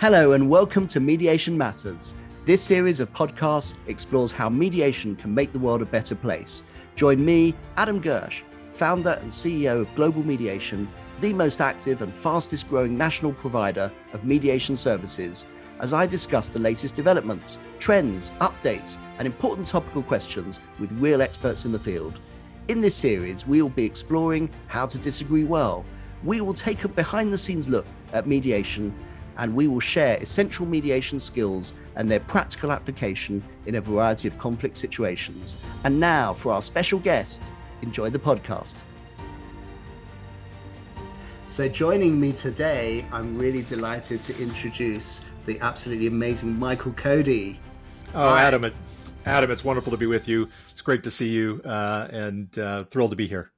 Hello, and welcome to Mediation Matters. This series of podcasts explores how mediation can make the world a better place. Join me, Adam Gersh, founder and CEO of Global Mediation, the most active and fastest growing national provider of mediation services, as I discuss the latest developments, trends, updates, and important topical questions with real experts in the field. In this series, we will be exploring how to disagree well. We will take a behind the scenes look at mediation and we will share essential mediation skills and their practical application in a variety of conflict situations. And now, for our special guest, enjoy the podcast. So, joining me today, I'm really delighted to introduce the absolutely amazing Michael Cody. Oh, Hi. Adam, it, Adam, it's wonderful to be with you. It's great to see you, uh, and uh, thrilled to be here.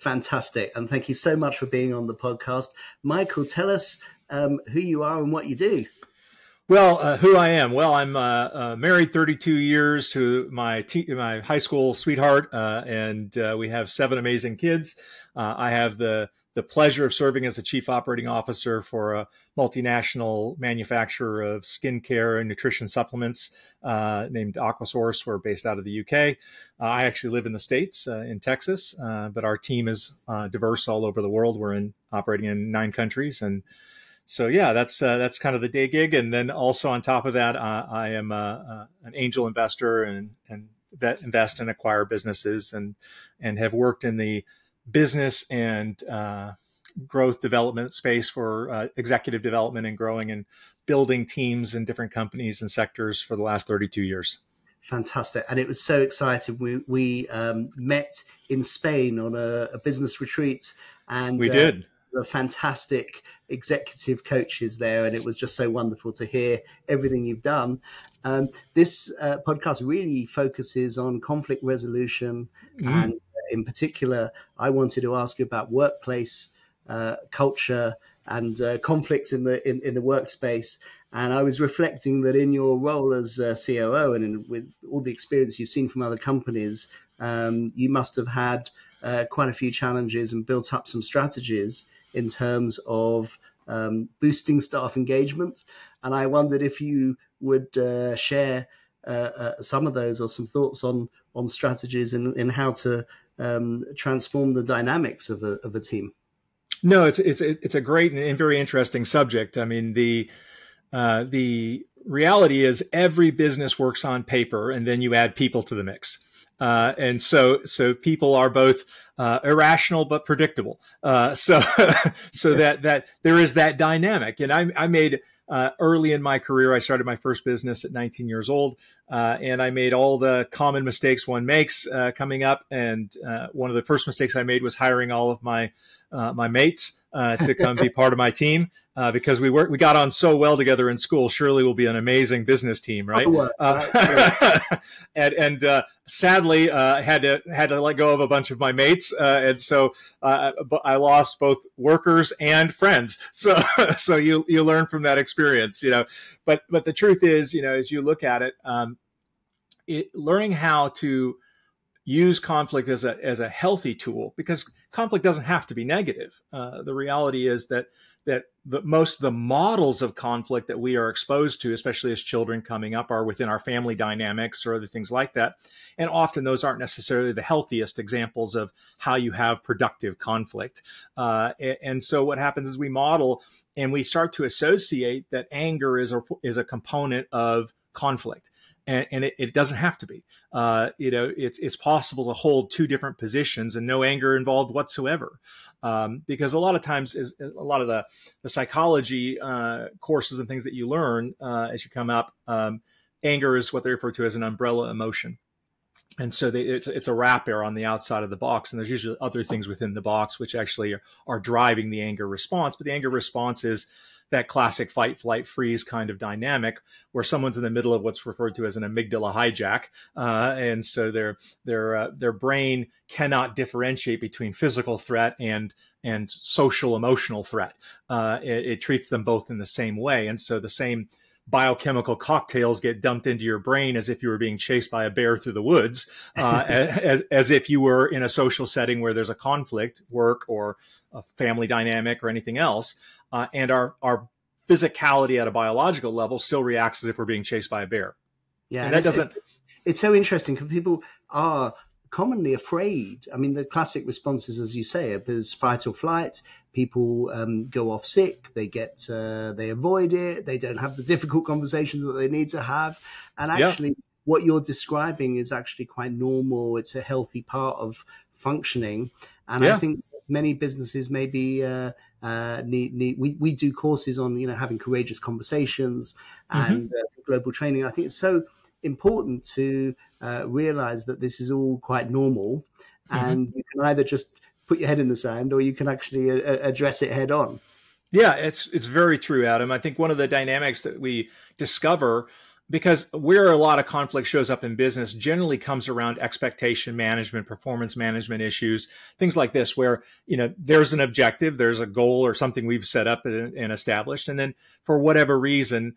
Fantastic, and thank you so much for being on the podcast, Michael. Tell us um, who you are and what you do. Well, uh, who I am? Well, I'm uh, uh, married 32 years to my te- my high school sweetheart, uh, and uh, we have seven amazing kids. Uh, I have the the pleasure of serving as the chief operating officer for a multinational manufacturer of skincare and nutrition supplements named AquaSource. We're based out of the UK. I actually live in the states in Texas, but our team is diverse all over the world. We're in operating in nine countries and so yeah, that's uh, that's kind of the day gig, and then also on top of that, uh, I am uh, uh an angel investor and and invest and acquire businesses, and and have worked in the business and uh, growth development space for uh, executive development and growing and building teams in different companies and sectors for the last 32 years. Fantastic, and it was so exciting. We we um, met in Spain on a, a business retreat, and we did a fantastic executive coaches there, and it was just so wonderful to hear everything you've done. Um, this uh, podcast really focuses on conflict resolution, mm. and in particular, I wanted to ask you about workplace uh, culture and uh, conflicts in the in, in, the workspace. And I was reflecting that in your role as COO and in, with all the experience you've seen from other companies, um, you must have had uh, quite a few challenges and built up some strategies in terms of um, boosting staff engagement. And I wondered if you would uh, share uh, uh, some of those or some thoughts on on strategies and, and how to um, transform the dynamics of a, of a team. No, it's it's it's a great and very interesting subject. I mean the uh, the reality is every business works on paper, and then you add people to the mix. Uh, and so, so people are both uh, irrational but predictable. Uh, so, so that that there is that dynamic. And I, I made uh, early in my career, I started my first business at 19 years old, uh, and I made all the common mistakes one makes uh, coming up. And one of the first mistakes I made was hiring all of my my mates to come be part of my team uh, because we work, we got on so well together in school. Surely we'll be an amazing business team, right? Uh, and and uh, sadly, uh, had to had to let go of a bunch of my mates, uh, and so uh, I lost both workers and friends. So so you you learn from that experience, you know. But but the truth is, you know, as you look at it, um, it learning how to use conflict as a as a healthy tool because conflict doesn't have to be negative. Uh, the reality is that that the, most of the models of conflict that we are exposed to, especially as children coming up, are within our family dynamics or other things like that. And often those aren't necessarily the healthiest examples of how you have productive conflict. Uh, and so what happens is we model and we start to associate that anger is a, is a component of conflict and, and it, it, doesn't have to be. Uh, you know, it's it's possible to hold two different positions and no anger involved whatsoever, um, because a lot of times is a lot of the the psychology uh, courses and things that you learn uh, as you come up. Um, anger is what they refer to as an umbrella emotion. And so they, it's, it's, a wrapper on the outside of the box, and there's usually other things within the box which actually are, are driving the anger response. But the anger response is that classic fight, flight, freeze kind of dynamic where someone's in the middle of what's referred to as an amygdala hijack, uh, and so their their uh, their brain cannot differentiate between physical threat and and social emotional threat. Uh, it, it treats them both in the same way, and so the same biochemical cocktails get dumped into your brain as if you were being chased by a bear through the woods, uh, as, as, if you were in a social setting where there's a conflict, work or a family dynamic or anything else. Uh, and our, our physicality at a biological level still reacts as if we're being chased by a bear. Yeah, and that doesn't. It, it's so interesting because people are commonly afraid. I mean, the classic responses, as you say, there's fight or flight. People um, go off sick. They get, uh, they avoid it. They don't have the difficult conversations that they need to have. And actually, yeah. what you're describing is actually quite normal. It's a healthy part of functioning. And yeah. I think many businesses maybe uh, uh, need, need we, we do courses on you know having courageous conversations mm-hmm. and mm-hmm. uh, global training. I think it's so important to uh, realize that this is all quite normal, mm-hmm. and you can either just put your head in the sand or you can actually a- uh, address it head on. Yeah, it's it's very true, Adam. I think one of the dynamics that we discover because where a lot of conflict shows up in business generally comes around expectation management performance management issues things like this where you know there's an objective there's a goal or something we've set up and, and established and then for whatever reason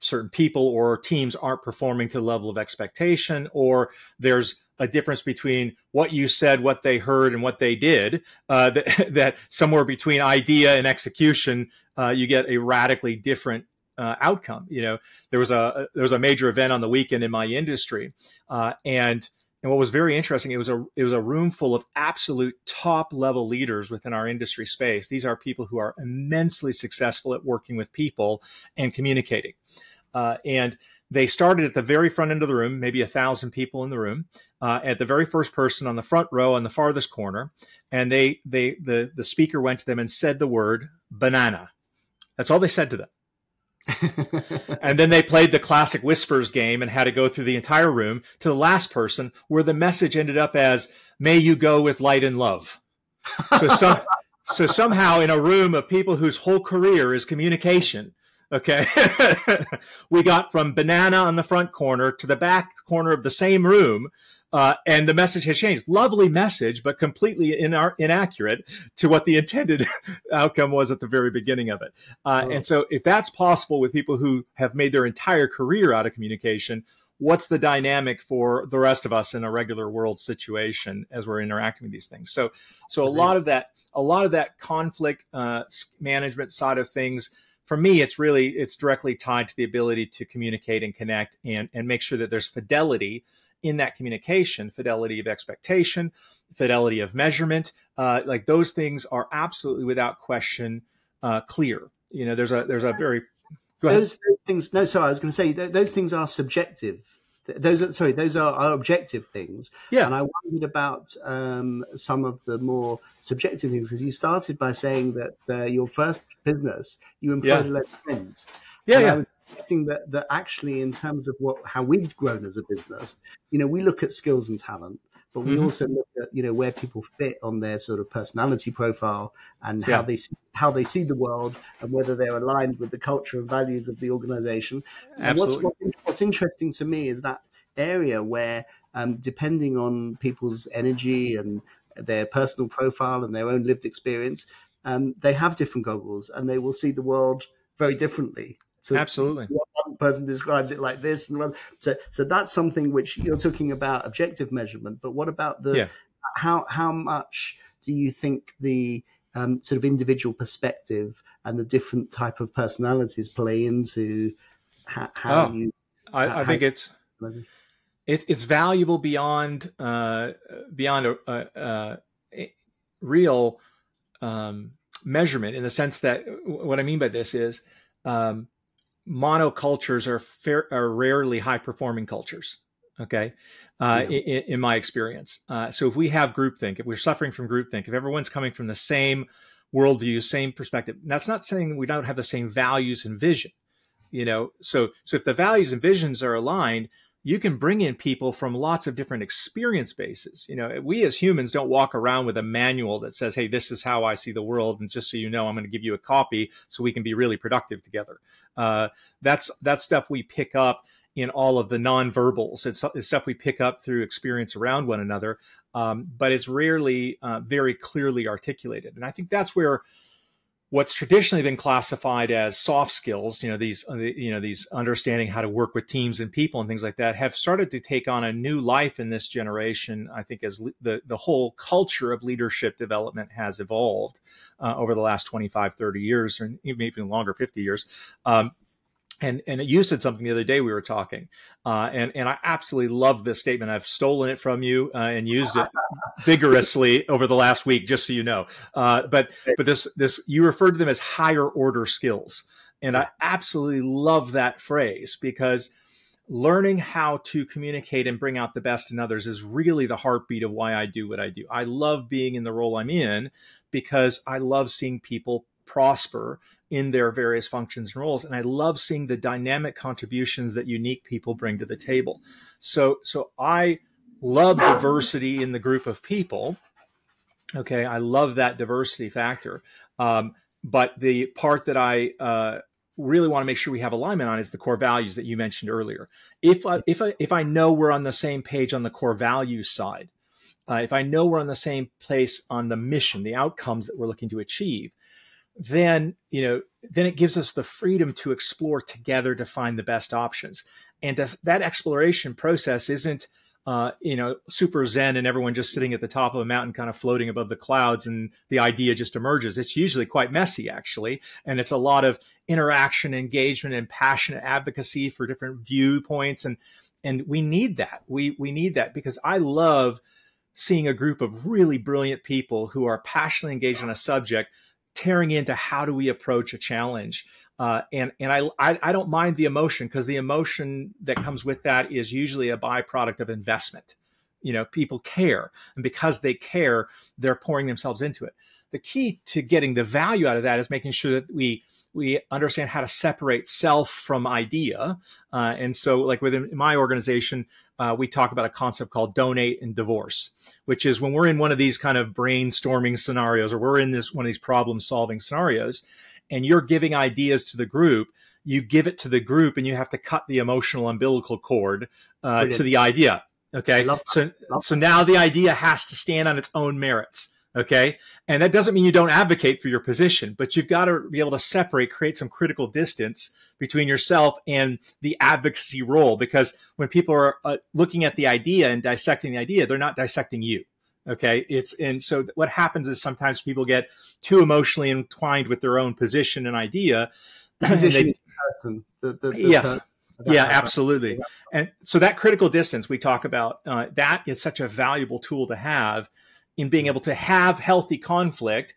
certain people or teams aren't performing to the level of expectation or there's a difference between what you said what they heard and what they did uh, that, that, somewhere between idea and execution uh, you get a radically different uh, outcome. You know, there was a there was a major event on the weekend in my industry, uh, and and what was very interesting, it was a it was a room full of absolute top level leaders within our industry space. These are people who are immensely successful at working with people and communicating, uh, and they started at the very front end of the room, maybe a thousand people in the room, uh, at the very first person on the front row on the farthest corner, and they they the the speaker went to them and said the word banana. That's all they said to them. And then they played the classic whispers game and had to go through the entire room to the last person where the message ended up as may you go with light and love. So some so somehow in a room of people whose whole career is communication okay we got from banana on the front corner to the back corner of the same room uh, and the message has changed. Lovely message, but completely inar- inaccurate to what the intended outcome was at the very beginning of it. Uh, oh. And so, if that's possible with people who have made their entire career out of communication, what's the dynamic for the rest of us in a regular world situation as we're interacting with these things? So, so a lot of that, a lot of that conflict uh, management side of things for me, it's really it's directly tied to the ability to communicate and connect and and make sure that there's fidelity in that communication, fidelity of expectation, fidelity of measurement, uh, like those things are absolutely without question uh, clear. You know, there's a there's a very those, those, things. No, sorry, I was going to say th- those things are subjective. Those are sorry, those are, are objective things. Yeah, and I wondered about um, some of the more subjective things because you started by saying that uh, your first business you employed yeah. friends. Yeah, and yeah expecting that that actually in terms of what how we've grown as a business, you know, we look at skills and talent, but we mm-hmm. also look at you know where people fit on their sort of personality profile and how they see, how they see the world and whether they're aligned with the culture and values of the organization. Absolutely. What's, what's interesting to me is that area where um, depending on people's energy and their personal profile and their own lived experience, um, they have different goggles and they will see the world very differently. So Absolutely. One person describes it like this, and one, so so that's something which you're talking about objective measurement. But what about the yeah. how how much do you think the um, sort of individual perspective and the different type of personalities play into how, how oh, you? I, how, I think it's it, it's valuable beyond uh, beyond a, a, a real um, measurement in the sense that what I mean by this is um, monocultures are fair, are rarely high performing cultures. Okay, uh, yeah. in, in, my experience. Uh, so if we have groupthink, if we're suffering from groupthink, if everyone's coming from the same worldview, same perspective, that's not saying we don't have the same values and vision. You know, so so if the values and visions are aligned, you can bring in people from lots of different experience bases. You know, we as humans don't walk around with a manual that says, "Hey, this is how I see the world," and just so you know, I'm going to give you a copy so we can be really productive together. Uh, that's that's stuff we pick up in all of the nonverbals. It's, it's stuff we pick up through experience around one another, um, but it's rarely uh, very clearly articulated. And I think that's where what's traditionally been classified as soft skills, you know, these, uh, you know, these understanding how to work with teams and people and things like that have started to take on a new life in this generation. I think as the, the whole culture of leadership development has evolved uh, over the last 25, 30 years, or even longer, 50 years. Um, and and you said something the other day we were talking, uh, and and I absolutely love this statement. I've stolen it from you uh, and used it vigorously over the last week, just so you know. Uh, but but this this you referred to them as higher order skills, and I absolutely love that phrase because learning how to communicate and bring out the best in others is really the heartbeat of why I do what I do. I love being in the role I'm in because I love seeing people prosper in their various functions and roles. And i love seeing the dynamic contributions that unique people bring to the table. So so i love diversity in the group of people. Okay i love that diversity factor. Um, but the part that i uh, really want to make sure we have alignment on is the core values that you mentioned earlier. If I, if I, if i know we're on the same page on the core values side uh, if i know we're on the same place on the mission the outcomes that we're looking to achieve then you know then it gives us the freedom to explore together to find the best options. And that exploration process isn't uh, you know super zen and everyone just sitting at the top of a mountain kind of floating above the clouds and the idea just emerges it's usually quite messy actually. And it's a lot of interaction engagement and passionate advocacy for different viewpoints. And and we need that. We we need that because i love seeing a group of really brilliant people who are passionately engaged on a subject tearing into how do we approach a challenge. Uh, and and I, I, I don't mind the emotion because the emotion that comes with that is usually a byproduct of investment. You know, people care, and because they care, they're pouring themselves into it. The key to getting the value out of that is making sure that we we understand how to separate self from idea. Uh, and so, like within my organization, uh, we talk about a concept called donate and divorce, which is when we're in one of these kind of brainstorming scenarios or we're in this one of these problem solving scenarios, and you're giving ideas to the group. You give it to the group, and you have to cut the emotional umbilical cord uh, to the idea. Okay, so so now the idea has to stand on its own merits. Okay. And that doesn't mean you don't advocate for your position, but you've got to be able to separate, create some critical distance between yourself and the advocacy role. Because when people are uh, looking at the idea and dissecting the idea, they're not dissecting you. Okay. It's, and so what happens is sometimes people get too emotionally entwined with their own position and idea. Position they, person, the, the, the yes. Person yeah absolutely and so that critical distance we talk about uh, that is such a valuable tool to have in being able to have healthy conflict,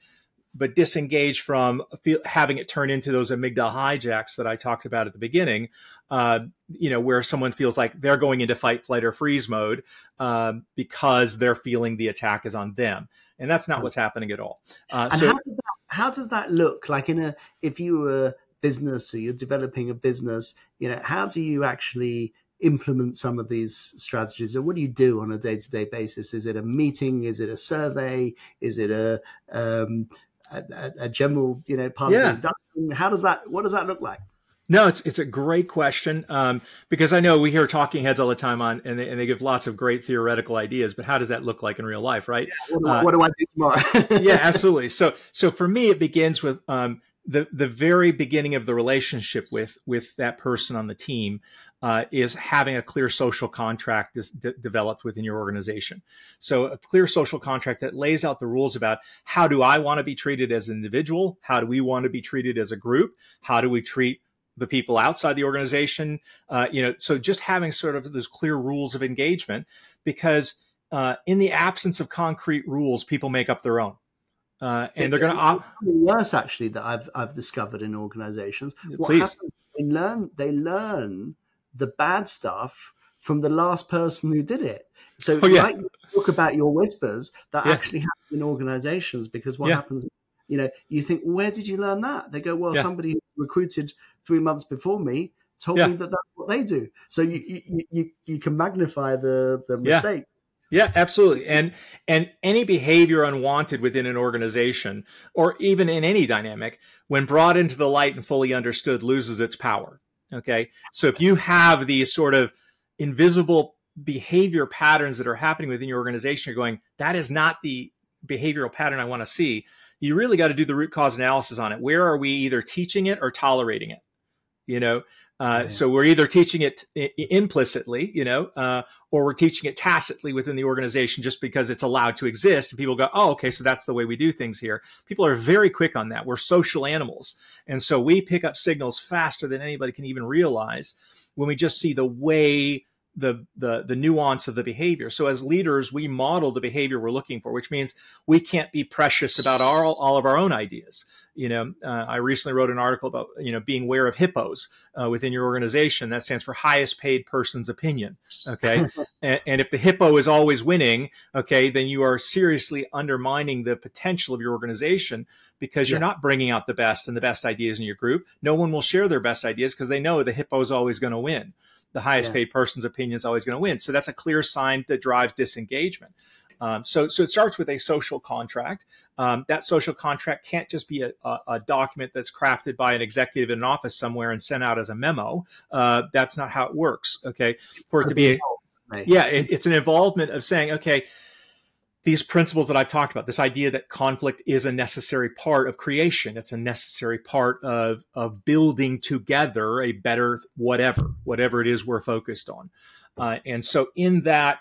but disengage from feel, having it turn into those amygdala hijacks that I talked about at the beginning. Uh, you know, where someone feels like they're going into fight, flight, or freeze mode um, because they're feeling the attack is on them, and that's not what's happening at all. Uh, and so, how does, that, how does that look? Like in a if you were a business or you're developing a business, you know, how do you actually implement some of these strategies? Or what do you do on a day to day basis? Is it a meeting? Is it a survey? Is it a um, a, a, general, you know, part yeah. of the induction? How does that? What does that look like? No, it's it's a great question um, because I know we hear talking heads all the time on, and they, and they give lots of great theoretical ideas. But how does that look like in real life, right? Yeah, what, do I, uh, what, do I, do tomorrow? yeah, absolutely. So so for me, it begins with um, the the very beginning of the relationship with with that person on the team uh, is having a clear social contract developed within your organization. So a clear social contract that lays out the rules about how do I want to be treated as an individual, how do we want to be treated as a group, how do we treat the people outside the organization. Uh, you know, so just having sort of those clear rules of engagement, because uh, in the absence of concrete rules, people make up their own. Uh, and they're going to op- worse actually that I've I've discovered in organizations. What Please. happens? They learn they learn the bad stuff from the last person who did it. So oh, yeah. like talk about your whispers that yeah. actually happen in organizations because what yeah. happens, you know, you think, where did you learn that? They go, well, somebody recruited three months before me told me that that's what they do. So you you you, you can magnify the the mistake. Yeah, absolutely. And and any behavior unwanted within an organization or even in any dynamic when brought into the light and fully understood loses its power. Okay? So if you have these sort of invisible behavior patterns that are happening within your organization you're going that is not the behavioral pattern I want to see. you really got to do the root cause analysis on it. Where are we either teaching it or tolerating it? You know, uh, yeah. So we're either teaching it I- implicitly, you know, uh, or we're teaching it tacitly within the organization just because it's allowed to exist. And people go, oh, okay, so that's the way we do things here. People are very quick on that. We're social animals. And so we pick up signals faster than anybody can even realize when we just see the way the the the nuance of the behavior. So as leaders, we model the behavior we're looking for, which means we can't be precious about our, all of our own ideas. You know, uh, I recently wrote an article about you know being aware of hippos uh, within your organization. That stands for highest paid person's opinion. Okay, and, and, if the hippo is always winning, okay, then you are seriously undermining the potential of your organization because you're yeah. not bringing out the best and the best ideas in your group. No one will share their best ideas because they know the hippo is always going to win the highest yeah. paid person's opinion is always going to win. So that's a clear sign that drives disengagement. Um, so, so it starts with a social contract. Um, that social contract can't just be a, a, a, document that's crafted by an executive in an office somewhere and sent out as a memo. Uh, that's not how it works. Okay, for it to be, a, yeah, it, it's an involvement of saying, okay, these principles that I've talked about, this idea that conflict is a necessary part of creation. It's a necessary part of, of building together a better whatever, whatever it is we're focused on. Uh, and so in that,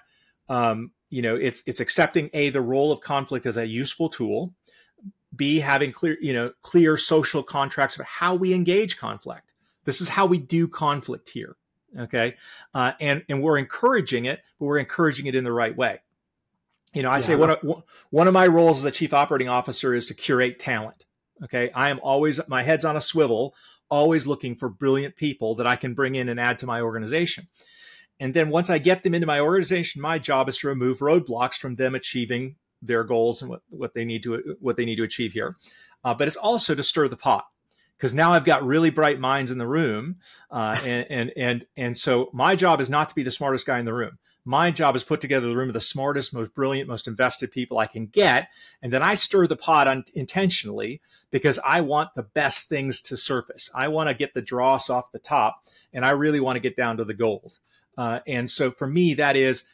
um, you know, it's, it's accepting a, the role of conflict as a useful tool, B, having clear, you know, clear social contracts about how we engage conflict. This is how we do conflict here. Okay. Uh, and, and we're encouraging it, but we're encouraging it in the right way. You know, I yeah. say one of, one of my roles as a chief operating officer is to curate talent. Okay. I am always, my head's on a swivel, always looking for brilliant people that I can bring in and add to my organization. And then once I get them into my organization, my job is to remove roadblocks from them achieving their goals and what, what they need to what they need to achieve here. Uh, but it's also to stir the pot because now I've got really bright minds in the room, uh, and, and and and so my job is not to be the smartest guy in the room. My job is put together the room of the smartest, most brilliant, most invested people I can get. And then I stir the pot un- intentionally because I want the best things to surface. I want to get the dross off the top and I really want to get down to the gold. Uh, and so for me, that is,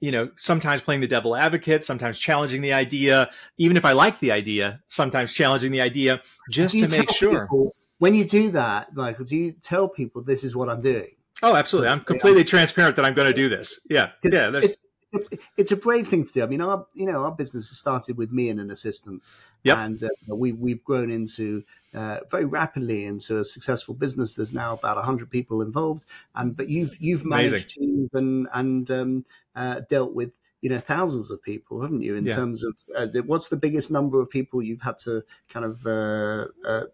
you know, sometimes playing the devil advocate, sometimes challenging the idea, even if I like the idea, sometimes challenging the idea just to make sure. People, when you do that, Michael, do you tell people this is what I'm doing? Oh, absolutely. I'm completely transparent that I'm going to do this. Yeah. Yeah. It's, it's, a brave thing to do. I mean, our, you know, our business has started with me and an assistant. Yep. And uh, we, we've grown into uh, very rapidly into a successful business. There's now about 100 people involved. And, but you've, you've managed Amazing. teams and, and um, uh, dealt with you know thousands of people, haven't you? In yeah. terms of uh, what's the biggest number of people you've had to kind of uh, uh,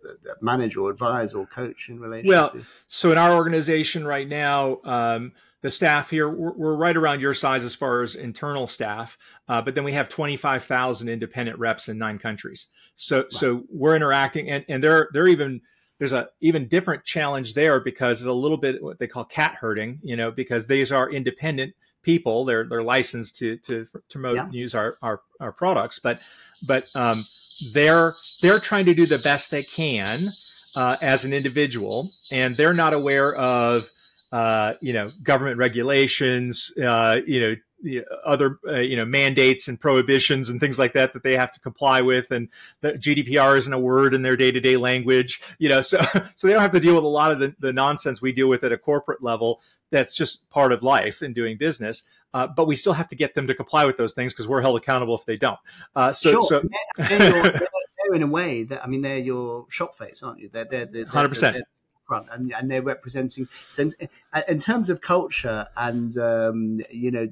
manage or advise or coach in relation? Well, to? so in our organization right now. Um, the staff here we're, we're, right around your size as far as internal staff uh, but then we have 25000 independent reps in nine countries so wow. so we're interacting and and they're they're even there's a even different challenge there because it's a little bit what they call cat herding you know because these are independent people. They're they're licensed to to promote yeah. use our, our our products, but but um, they're they're trying to do the best they can uh, as an individual, and they're not aware of uh, you know government regulations, uh, you know other uh, you know mandates and prohibitions and things like that that they have to comply with and the GDPR isn't a word in their day-to-day language you know so so they don't have to deal with a lot of the, the nonsense we deal with at a corporate level that's just part of life in doing business uh, but we still have to get them to comply with those things because we're held accountable if they don't. Uh, so sure. so they're, they're, they're, in a way that I mean they're your shop face aren't you? They're they're, they're 100% front and, and they're representing so in, in, terms of culture and um, you know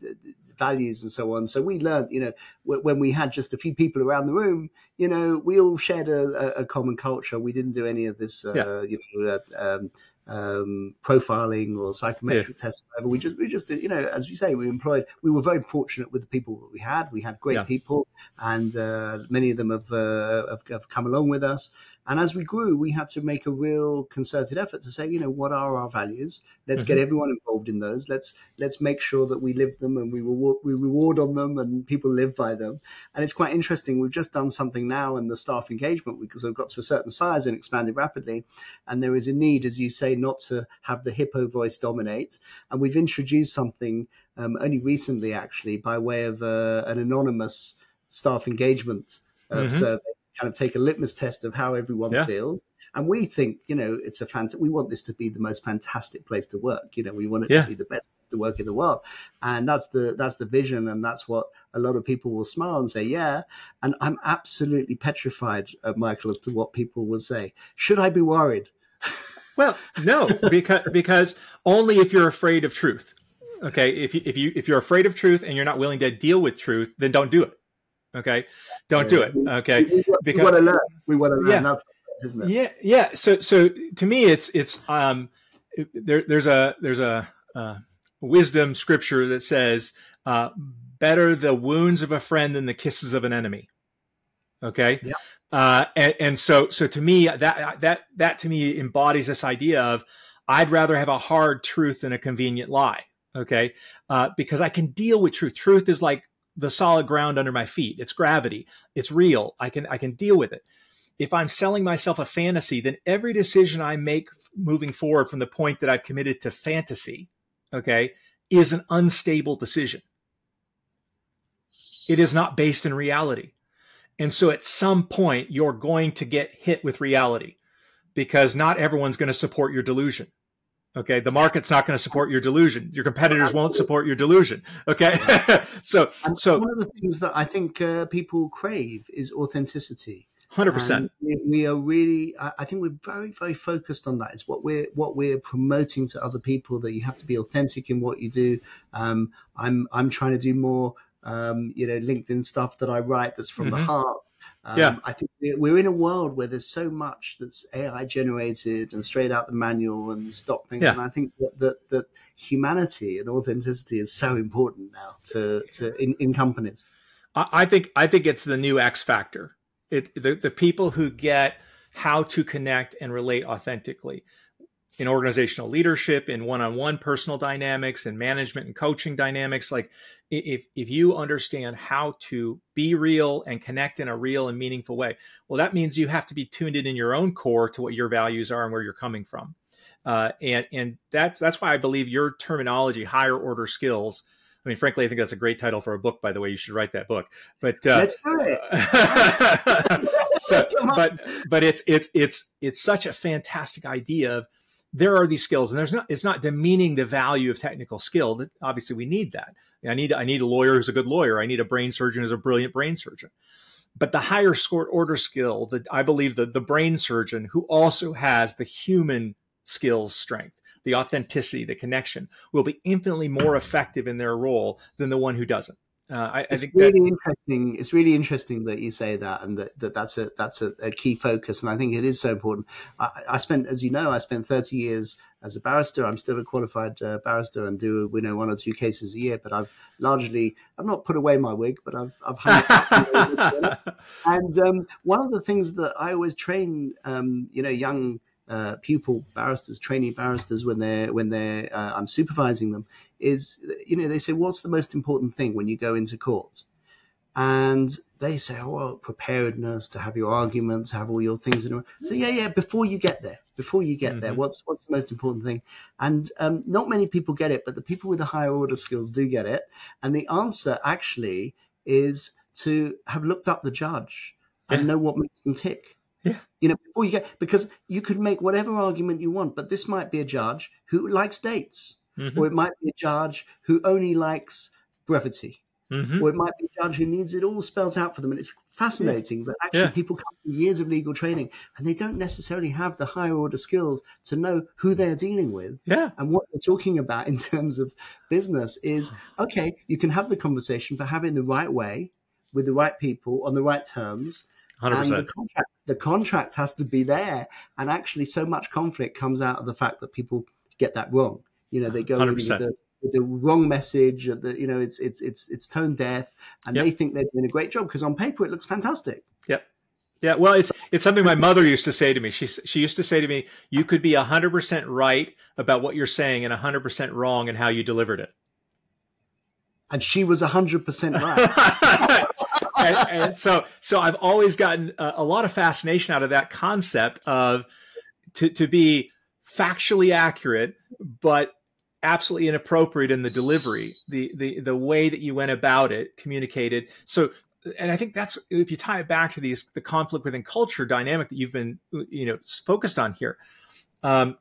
values and so on. So we learned, you know, when we had just a few people around the room, you know, we all shared a, a common culture. We didn't do any of this, uh, yeah. you know, uh, um, um, profiling or psychometric yeah. tests, whatever. We just, we just, you know, as you say, we employed. We were very fortunate with the people that we had. We had great yeah. people, and uh, many of them have, uh, have, have come along with us. And as we grew, we had to make a real concerted effort to say, you know, what are our values? Let's mm-hmm. get everyone involved in those. Let's let's make sure that we live them and we reward we reward on them and people live by them. And it's quite interesting. We've just done something now in the staff engagement because we've got to a certain size and expanded rapidly, and there is a need, as you say, not to have the hippo voice dominate. And we've introduced something um, only recently, actually, by way of uh, an anonymous staff engagement uh, mm-hmm. survey kind of take a litmus test of how everyone Yeah. feels. And we think, you know, it's a fant- we want this to be the most fantastic place to work. You know, we want it Yeah. to be the best place to work in the world. And that's the that's the vision and that's what a lot of people will smile and say, yeah. And I'm absolutely petrified, uh, Michael, as to what people will say. Should I be worried? Well, no, because because only if you're afraid of truth. Okay, if you if you if you're afraid of truth and you're not willing to deal with truth, then don't do it. Okay, don't do it. Okay, we, we because- want to learn. We want to learn. Yeah. Isn't it? yeah, yeah. So so to me, it's it's um there there's a there's a uh, wisdom scripture that says uh, better the wounds of a friend than the kisses of an enemy. Okay. Yeah. Uh, and, and so, so to me, that, that, that to me embodies this idea of I'd rather have a hard truth than a convenient lie. Okay. Uh, because I can deal with truth. Truth is like the solid ground under my feet. It's gravity. It's real. I can, I can deal with it. If I'm selling myself a fantasy, then every decision I make moving forward from the point that I've committed to fantasy, okay, is an unstable decision. It is not based in reality. And so at some point, you're going to get hit with reality because not everyone's going to support your delusion. Okay. The market's not going to support your delusion. Your competitors won't support your delusion. Okay. so, And so one of the things that I think uh, people crave is authenticity. 100%. We, we are really, I, think we're very, very focused on that. It's what we're what we're promoting to other people that you have to be authentic in what you do. Um, I'm I'm trying to do more, um, you know, LinkedIn stuff that I write that's from the Mhm. heart. Um, Yeah. I think we're- in a world where there's so much that's AI generated and straight out the manual and stock things. Yeah. And I think that, that that humanity and authenticity is so important now to to in, in companies. I I think I think it's the new X factor. It the, the people who get how to connect and relate authentically in organizational leadership, in one-on-one personal dynamics, in management and coaching dynamics. Like if if you understand how to be real and connect in a real and meaningful way, well, that means you have to be tuned in in your own core to what your values are and where you're coming from. Uh, and and that's that's why I believe your terminology, higher order skills. I mean, frankly, I think that's a great title for a book. By the way, you should write that book. But uh, Let's do it. so, but but it's it's it's it's such a fantastic idea of there are these skills, and there's not it's not demeaning the value of technical skill. That obviously we need that. I need I need a lawyer who's a good lawyer. I need a brain surgeon who's a brilliant brain surgeon. But the higher score order skill, that I believe the the brain surgeon who also has the human skills strength, the authenticity, the connection, will be infinitely more effective in their role than the one who doesn't. Uh, I, I it's think really that interesting. It's really interesting that you say that, and that, that that's a that's a, a key focus. And I think it is so important. I, I spent, as you know, I spent thirty years as a barrister. I'm still a qualified uh, barrister and do you know one or two cases a year. But I've largely, I've not put away my wig, but I've I've hung it and um, one of the things that I always train, um, you know, young uh, pupil barristers, trainee barristers, when they're when they're uh, I'm supervising them, is you know they say, "What's the most important thing when you go into court?" And they say, "Oh, well, preparedness to have your arguments, have all your things." In order. So yeah, yeah. Before you get there, before you get there, Mhm. what's what's the most important thing? And um, not many people get it, but the people with the higher order skills do get it. And the answer actually is to have looked up the judge and know what makes them tick. Yeah. You know, before you get because you could make whatever argument you want, but this might be a judge who likes dates, Mhm, or it might be a judge who only likes brevity, mhm. or it might be a judge who needs it all spelled out for them. And it's fascinating that actually Yeah. people come from years of legal training and they don't necessarily have the higher order skills to know who they're dealing with. Yeah. And what they're talking about in terms of business is okay, you can have the conversation, but have it in the right way with the right people on the right terms. Hundred And the contract, the contract has to be there. And actually, so much conflict comes out of the fact that people get that wrong. You know, they go with 100%. the, with the wrong message. The, you know, it's it's it's it's tone deaf, and Yep. they think they're doing a great job because on paper it looks fantastic. Yep. Yeah. Well, it's it's something my mother used to say to me. She she used to say to me, "You could be hundred percent right about what you're saying and hundred percent wrong in how you delivered it." And she was hundred percent right. and, and so so I've always gotten a, a lot of fascination out of that concept of to to be factually accurate, but absolutely inappropriate in the delivery, the the the way that you went about it, communicated. So and I think that's if you tie it back to these the conflict within culture dynamic that you've been you know focused on here. Um,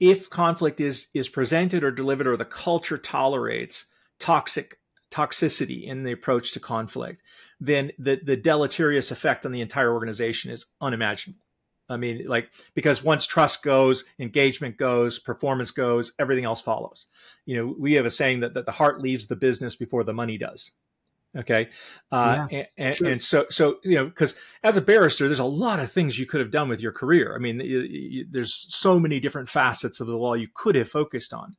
if conflict is is presented or delivered or the culture tolerates toxic toxicity in the approach to conflict, then the the deleterious effect on the entire organization is unimaginable. I mean, like because once trust goes, engagement goes, performance goes, everything else follows. You know, we have a saying that, that the heart leaves the business before the money does. Okay. Uh, yeah, and, sure. and, so, so, you know, because as a barrister, there's a lot of things you could have done with your career. I mean, you, you, there's so many different facets of the law you could have focused on.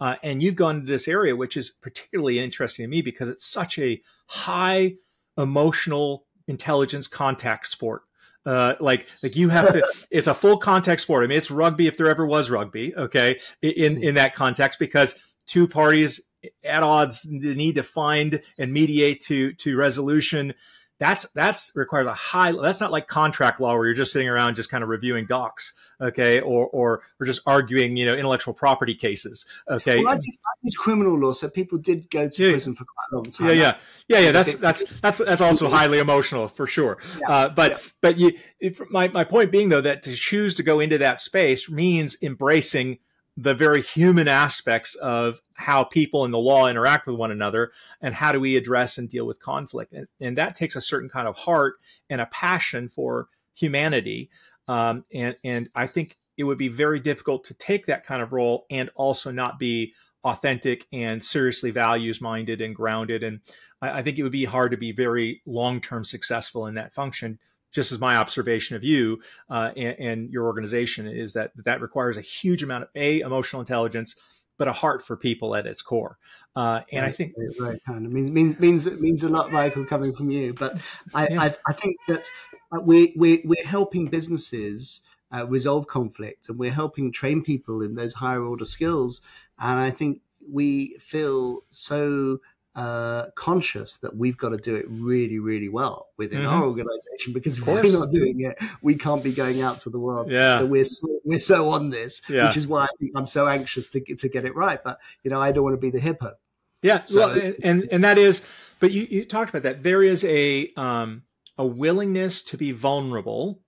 Uh, and you've gone to this area, which is particularly interesting to me because it's such a high emotional intelligence contact sport. Uh, like like you have to it's a full context sport. I mean it's rugby if there ever was rugby okay in in that context because two parties at odds need to find and mediate to to resolution that's that's requires a high that's not like contract law where you're just sitting around just kind of reviewing docs okay or or or just arguing you know intellectual property cases okay well, I, did, I did criminal law so people did go to yeah. prison for quite a long time yeah yeah yeah yeah that's that's that's that's also highly emotional for sure yeah. uh, but yeah. but you if, my, my point being though that to choose to go into that space means embracing the very human aspects of how people in the law interact with one another and how do we address and deal with conflict. And, and that takes a certain kind of heart and a passion for humanity. Um, and and i think it would be very difficult to take that kind of role and also not be authentic and seriously values minded and grounded. And I, I think it would be hard to be very long term successful in that function just as my observation of you uh, and, and, your organization is that that requires a huge amount of a emotional intelligence but a heart for people at its core. Uh, and i think right kind of means means means it means a lot michael coming from you. But i yeah. I, I, think that uh, we, we we're helping businesses uh, resolve conflict and we're helping train people in those higher order skills. And i think we feel so uh, conscious that we've got to do it really, really well within mm-hmm. our organization because if we're not doing it, we can't be going out to the world. Yeah. So we're so, we're so on this, yeah. which is why I think I'm so anxious to get, to get it right. But you know, I don't want to be the hippo. Yeah. So, well, and, and, and that is, but you you talked about that. There is a um a willingness to be vulnerable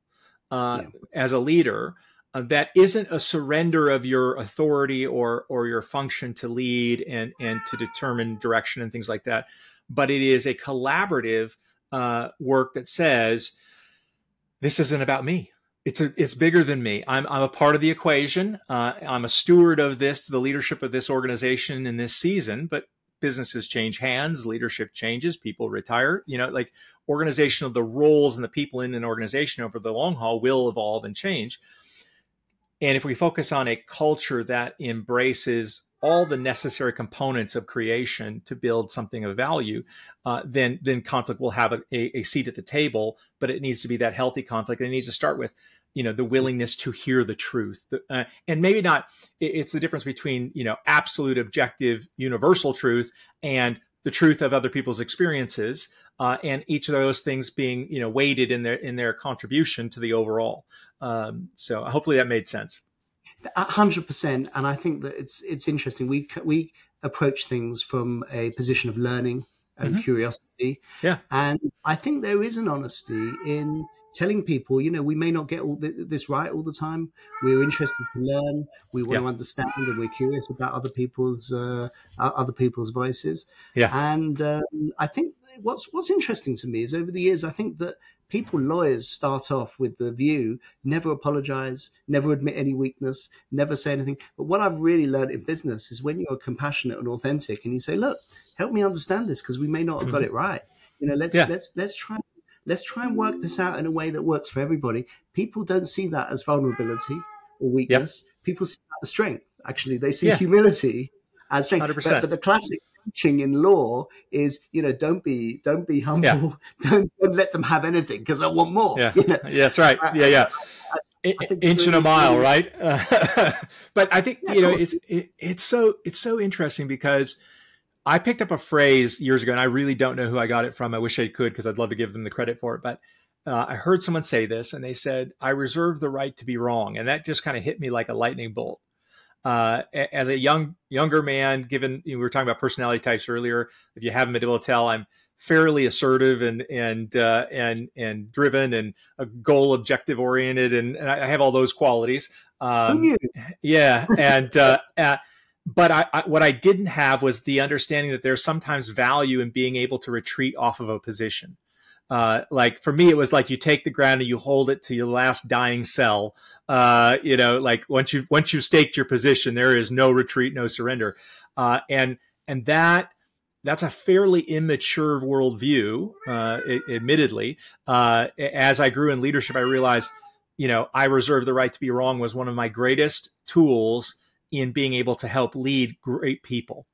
uh, yeah. as a leader uh, that isn't a surrender of your authority or or your function to lead and and to determine direction and things like that, but it is a collaborative uh, work that says this isn't about me. It's a, it's bigger than me. I'm I'm a part of the equation. Uh, I'm a steward of this, the leadership of this organization in this season, but businesses change hands, leadership changes, people retire. You know, like organizational, the roles and the people in an organization over the long haul will evolve and change. And if we focus on a culture that embraces all the necessary components of creation to build something of value, uh, then then conflict will have a, a, seat at the table. But it needs to be that healthy conflict. And it needs to start with, you know, the willingness to hear the truth, uh, and maybe not. It's the difference between you know absolute, objective, universal truth and the truth of other people's experiences, uh, and each of those things being you know weighted in their in their contribution to the overall. Um, so hopefully that made sense. hundred percent, and I think that it's it's interesting. We we approach things from a position of learning and mm-hmm. curiosity. Yeah, and I think there is an honesty in telling people, you know, we may not get all this right all the time. We're interested to learn. We want yeah. to understand, and we're curious about other people's uh, other people's voices. Yeah. And um, I think what's what's interesting to me is over the years, I think that people, lawyers, start off with the view never apologize, never admit any weakness, never say anything. But what I've really learned in business is when you're compassionate and authentic, and you say, "Look, help me understand this because we may not have mm-hmm. got it right." You know, let's yeah. let's let's try let's try and work this out in a way that works for everybody. People don't see that as vulnerability or weakness. Yep. People see that as strength. Actually, they see yeah. humility as strength. But, but, the classic teaching in law is, you know, don't be don't be humble. Yeah. Don't, don't let them have anything because I want more. Yeah, you know? yeah that's right. Yeah, yeah. I, I inch in a mile, right? but I think you know it's it, it's so it's so interesting because I picked up a phrase years ago, and I really don't know who I got it from. I wish I could because I'd love to give them the credit for it. But uh, I heard someone say this, and they said, "I reserve the right to be wrong," and that just kind of hit me like a lightning bolt. Uh, as a young younger man, given you know, we were talking about personality types earlier, if you haven't been able to tell, I'm fairly assertive and and uh, and and driven and a goal objective oriented and, and, I have all those qualities. Um, yeah, and uh, uh, but I, I, what I didn't have was the understanding that there's sometimes value in being able to retreat off of a position. Uh, like for me, it was like you take the ground and you hold it to your last dying cell. Uh, you know, like once you once you've staked your position, there is no retreat, no surrender, uh, and and that that's a fairly immature worldview, uh, admittedly. Uh, as I grew in leadership, I realized, you know, I reserve the right to be wrong was one of my greatest tools in being able to help lead great people.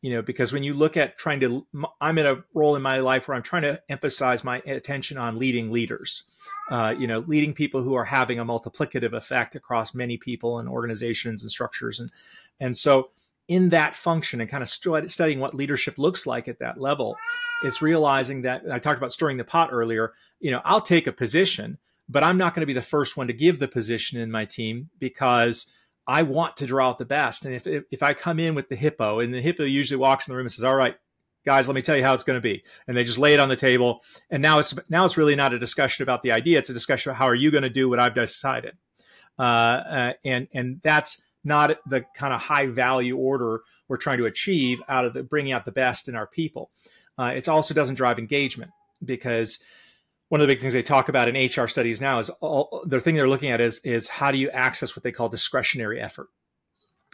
You know, because when you look at trying to, I'm in a role in my life where I'm trying to emphasize my attention on leading leaders. Uh, you know, leading people who are having a multiplicative effect across many people and organizations and structures, and and so in that function and kind of studying what leadership looks like at that level, it's realizing that I talked about stirring the pot earlier. You know, I'll take a position, but I'm not going to be the first one to give the position in my team because I want to draw out the best. And if if I come in with the hippo, and the hippo usually walks in the room and says, "All right, guys, let me tell you how it's going to be," and they just lay it on the table, and now it's now it's really not a discussion about the idea; it's a discussion about how are you going to do what I've decided, uh, uh, and and that's not the kind of high value order we're trying to achieve out of the bringing out the best in our people. Uh, it also doesn't drive engagement because one of the big things they talk about in HR studies now is all the thing they're looking at is is how do you access what they call discretionary effort.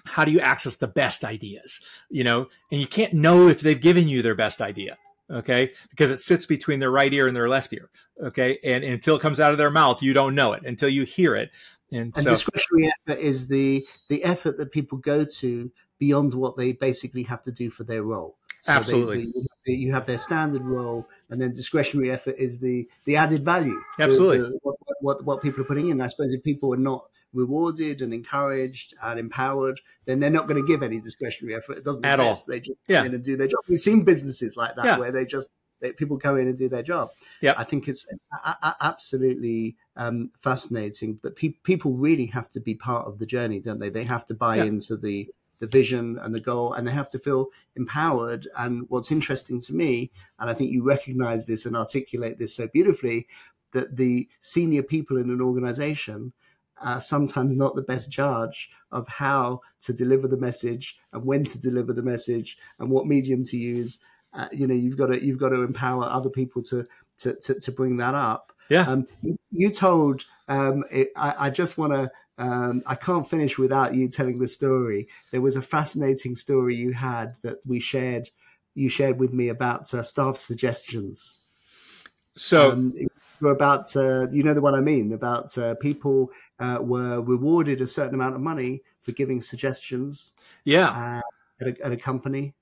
How do you access the best ideas? You know, and you can't know if they've given you their best idea okay because it sits between their right ear and their left ear okay and, and, until it comes out of their mouth you don't know it until you hear it and, and so, discretionary effort is the the effort that people go to beyond what they basically have to do for their role. So Absolutely, they, they, you have their standard role, and then discretionary effort is the the added value. Absolutely, the, the, what, what what people are putting in. I suppose if people are not rewarded and encouraged and empowered, then they're not going to give any discretionary effort. It doesn't at exist. all. They just yeah. in and do their job. We've seen businesses like that yeah. where they just they, people come in and do their job. Yeah, I think it's a, a, absolutely um, fascinating. But pe- people really have to be part of the journey, don't they? They have to buy yeah. into the the vision and the goal, and they have to feel empowered. And what's interesting to me, and I think you recognize this and articulate this so beautifully, that the senior people in an organization are sometimes not the best judge of how to deliver the message and when to deliver the message and what medium to use. Uh, you know, you've got to you've got to empower other people to to to, to bring that up. Yeah. Um, you, you, told. Um, it, I, I, just want to. Um, I can't finish without you telling the story. There was a fascinating story you had that we shared. You shared with me about uh, staff suggestions. So um, about uh, you know the one I mean about uh, people uh, were rewarded a certain amount of money for giving suggestions. Yeah, uh, at a, at a company.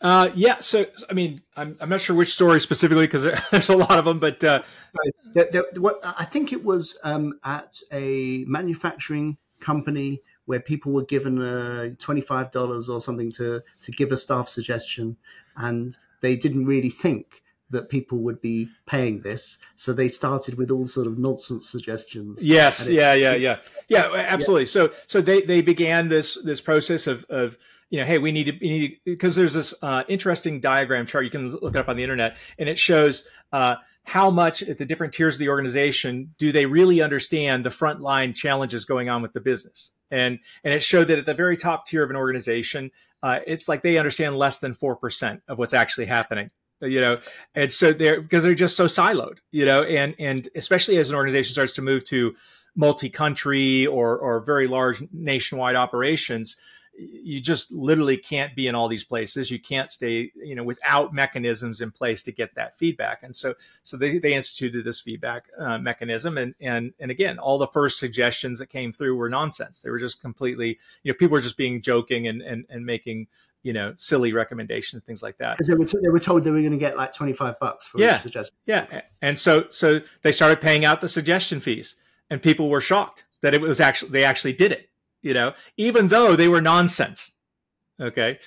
Uh, yeah. So, I mean, I'm, I'm not sure which story specifically because there's a lot of them, but uh, there, there, what, I think it was um, at a manufacturing company where people were given uh, $25 or something to, to give a staff suggestion, and they didn't really think that people would be paying this. So they started with all sort of nonsense suggestions. Yes. It, yeah. Yeah. Yeah. Yeah. Absolutely. Yeah. So, so they, they began this, this process of, of, you know, hey, we need to, we need because there's this uh, interesting diagram chart you can look it up on the internet, and it shows uh, how much at the different tiers of the organization do they really understand the frontline challenges going on with the business, and and it showed that at the very top tier of an organization, uh, it's like they understand less than four percent of what's actually happening you know? And so they're because they're just so siloed you know? And and especially as an organization starts to move to multi-country or or very large nationwide operations you just literally can't be in all these places. You can't stay, you know, without mechanisms in place to get that feedback. And so, so they, they instituted this feedback uh, mechanism. And, and, and again, all the first suggestions that came through were nonsense. They were just completely, you know, people were just being joking and, and, and making, you know, silly recommendations, things like that. Because they were, t- they were told they were going to get like 25 bucks for yeah, a suggestion. Yeah. And so, so they started paying out the suggestion fees and people were shocked that it was actually, they actually did it you know, even though they were nonsense. Okay.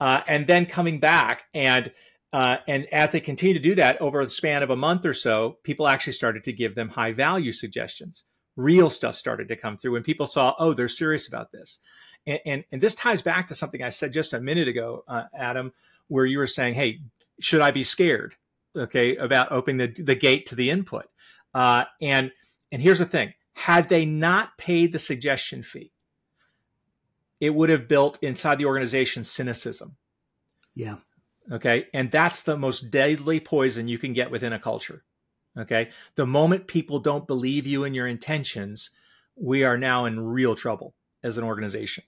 Uh, and then coming back and, uh, and as they continue to do that over the span of a month or so, people actually started to give them high value suggestions. Real stuff started to come through and people saw, oh, they're serious about this. And, and, and this ties back to something I said just a minute ago, uh, Adam, where you were saying, hey, should I be scared? okay, about opening the, the gate to the input. Uh, and and here's the thing: had they not paid the suggestion fee, it would have built inside the organization cynicism. Yeah. Okay. And that's the most deadly poison you can get within a culture. Okay. The moment people don't believe you and your intentions, we are now in real trouble as an organization.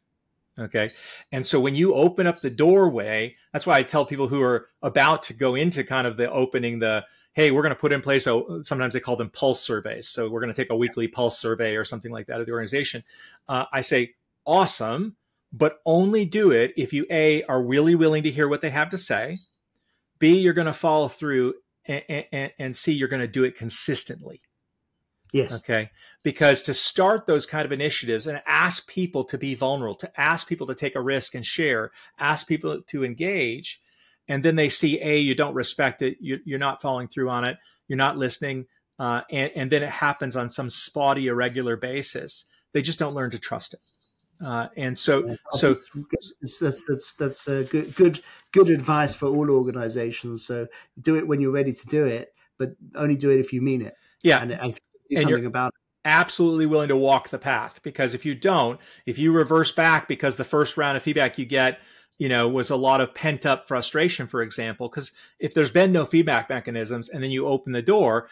Okay. And so when you open up the doorway, that's why I tell people who are about to go into kind of the opening the, hey, we're going to put in place a, sometimes they call them pulse surveys. So we're going to take a weekly pulse survey or something like that of the organization. Uh, I say, awesome, but only do it if you A, are really willing to hear what they have to say. B, you're going to follow through and, and, and C, you're going to do it consistently. Yes. Okay. Because to start those kind of initiatives and ask people to be vulnerable, to ask people to take a risk and share, ask people to engage, and then they see a you don't respect it, you, are not following through on it, you're not listening, uh, and, and, then it happens on some spotty, irregular basis. They just don't learn to trust it. Uh, and so, yeah, so that's that's that's a good good good advice for all organizations. So do it when you're ready to do it, but only do it if you mean it. Yeah, and, and do something about it absolutely willing to walk the path because if you don't if you reverse back because the first round of feedback you get you know was a lot of pent up frustration for example because if there's been no feedback mechanisms and then you open the door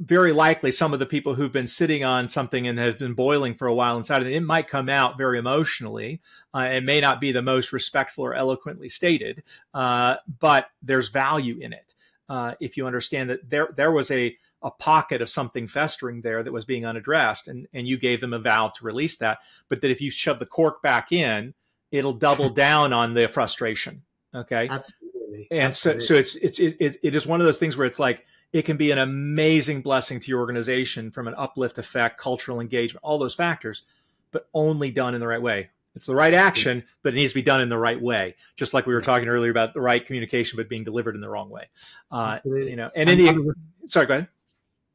very likely some of the people who've been sitting on something and have been boiling for a while inside of it, it might come out very emotionally. Uh, it may not be the most respectful or eloquently stated, uh, but there's value in it. Uh, if you understand that there there was a a pocket of something festering there that was being unaddressed and, and you gave them a valve to release that but that if you shove the cork back in it'll double down on the frustration okay absolutely and absolutely. so so it's it's it, it is one of those things where it's like it can be an amazing blessing to your organization from an uplift effect cultural engagement all those factors but only done in the right way it's the right action, but it needs to be done in the right way. Just like we were talking earlier about the right communication, but being delivered in the wrong way. Uh, you know, and, in the, sorry, go ahead.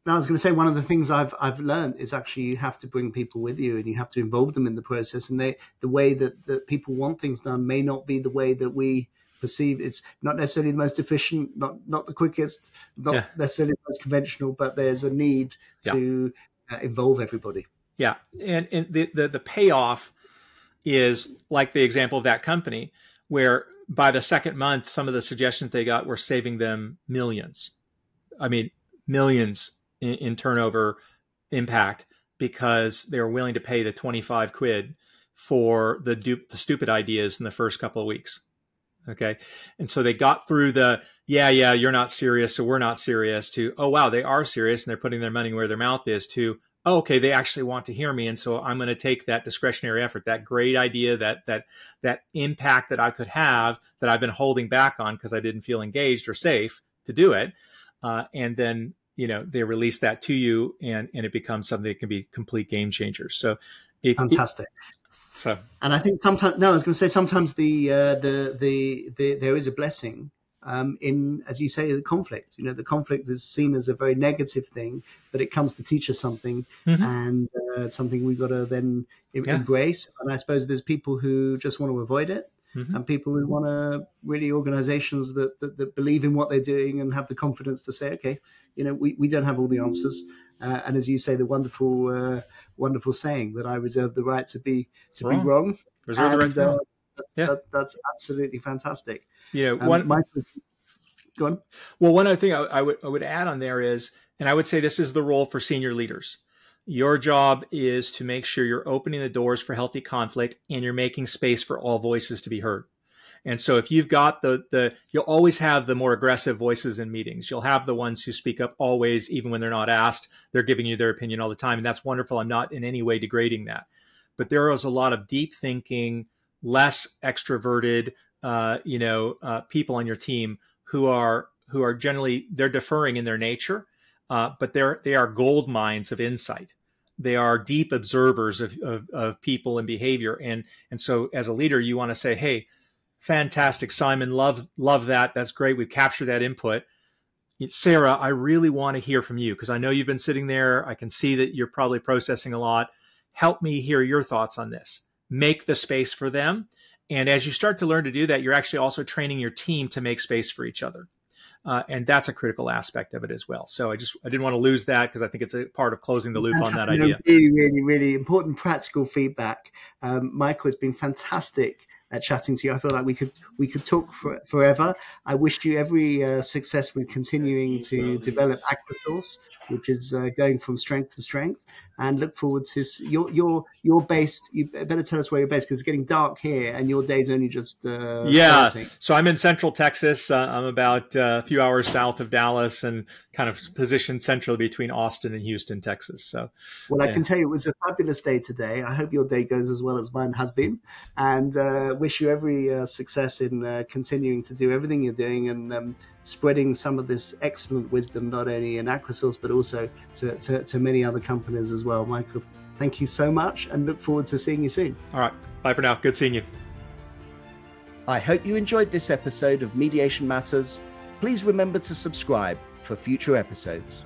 Now I was going to say one of the things I've I've learned is actually you have to bring people with you and you have to involve them in the process. And they the way that that people want things done may not be the way that we perceive. It's not necessarily the most efficient, not not the quickest, not yeah. necessarily the most conventional, but there's a need yeah. to uh, involve everybody. Yeah, and and the, the the payoff is like the example of that company where by the second month, some of the suggestions they got were saving them millions. I mean, millions in, in turnover impact because they were willing to pay the 25 quid for the, du- the stupid ideas in the first couple of weeks. Okay. And so they got through the, yeah, yeah, you're not serious. So we're not serious to, oh, wow, they are serious and they're putting their money where their mouth is to, oh, okay, they actually want to hear me. And so I'm going to take that discretionary effort, that great idea, that, that, that impact that I could have that I've been holding back on because I didn't feel engaged or safe to do it. Uh, and then you know they release that to you and and it becomes something that can be complete game changers so if, fantastic so and i think sometimes no i was going to say sometimes the uh, the, the the there is a blessing um, in as you say the conflict you know the conflict is seen as a very negative thing but it comes to teach us something mm-hmm. and uh, something we've got to then yeah. embrace and i suppose there's people who just want to avoid it Mm-hmm. and people who want to really organizations that, that, that, believe in what they're doing and have the confidence to say, okay, you know, we, we don't have all the answers. Uh, and as you say, the wonderful, uh, wonderful saying that I reserve the right to be to wrong. be wrong. Reserve and, the right uh, yeah. That, that's absolutely fantastic. You know, um, one. My, go on. Well, one other thing I, I would I would add on there is, and I would say this is the role for senior leaders. Your job is to make sure you're opening the doors for healthy conflict and you're making space for all voices to be heard. And so if you've got the the you'll always have the more aggressive voices in meetings. You'll have the ones who speak up always even when they're not asked. They're giving you their opinion all the time and that's wonderful. I'm not in any way degrading that. But there is a lot of deep thinking, less extroverted uh, you know, uh, people on your team who are who are generally they're deferring in their nature, uh, but they're they are gold mines of insight they are deep observers of, of, of, people and behavior and and so as a leader you want to say hey fantastic simon. Love love that. That's great. We've captured that input. Sarah i really want to hear from you because i know you've been sitting there. I can see that you're probably processing a lot. Help me hear your thoughts on this. Make the space for them. And as you start to learn to do that you're actually also training your team to make space for each other. Uh, and that's a critical aspect of it as well. So I just I didn't want to lose that because I think it's a part of closing the loop on that idea. Really, really, really important practical feedback. Um, Michael has been fantastic at chatting to you. I feel like we could we could talk for, forever. I wish you every uh, success with continuing to develop AquaSource, which is uh, going from strength to strength and look forward to you're you're you're based. You better tell us where you're based because it's getting dark here, and your day's only just uh, yeah. Starting. So I'm in Central Texas. Uh, I'm about uh, a few hours south of Dallas, and kind of positioned centrally between Austin and Houston, Texas. So, well, I can tell you it was a fabulous day today. I hope your day goes as well as mine has been, and uh, wish you every uh, success in uh, continuing to do everything you're doing and. Um, spreading some of this excellent wisdom not only in AquaSource but also to, to, to many other companies as well. Michael, thank you so much and look forward to seeing you soon. All right. Bye for now. Good seeing you. I hope you enjoyed this episode of Mediation Matters. Please remember to subscribe for future episodes.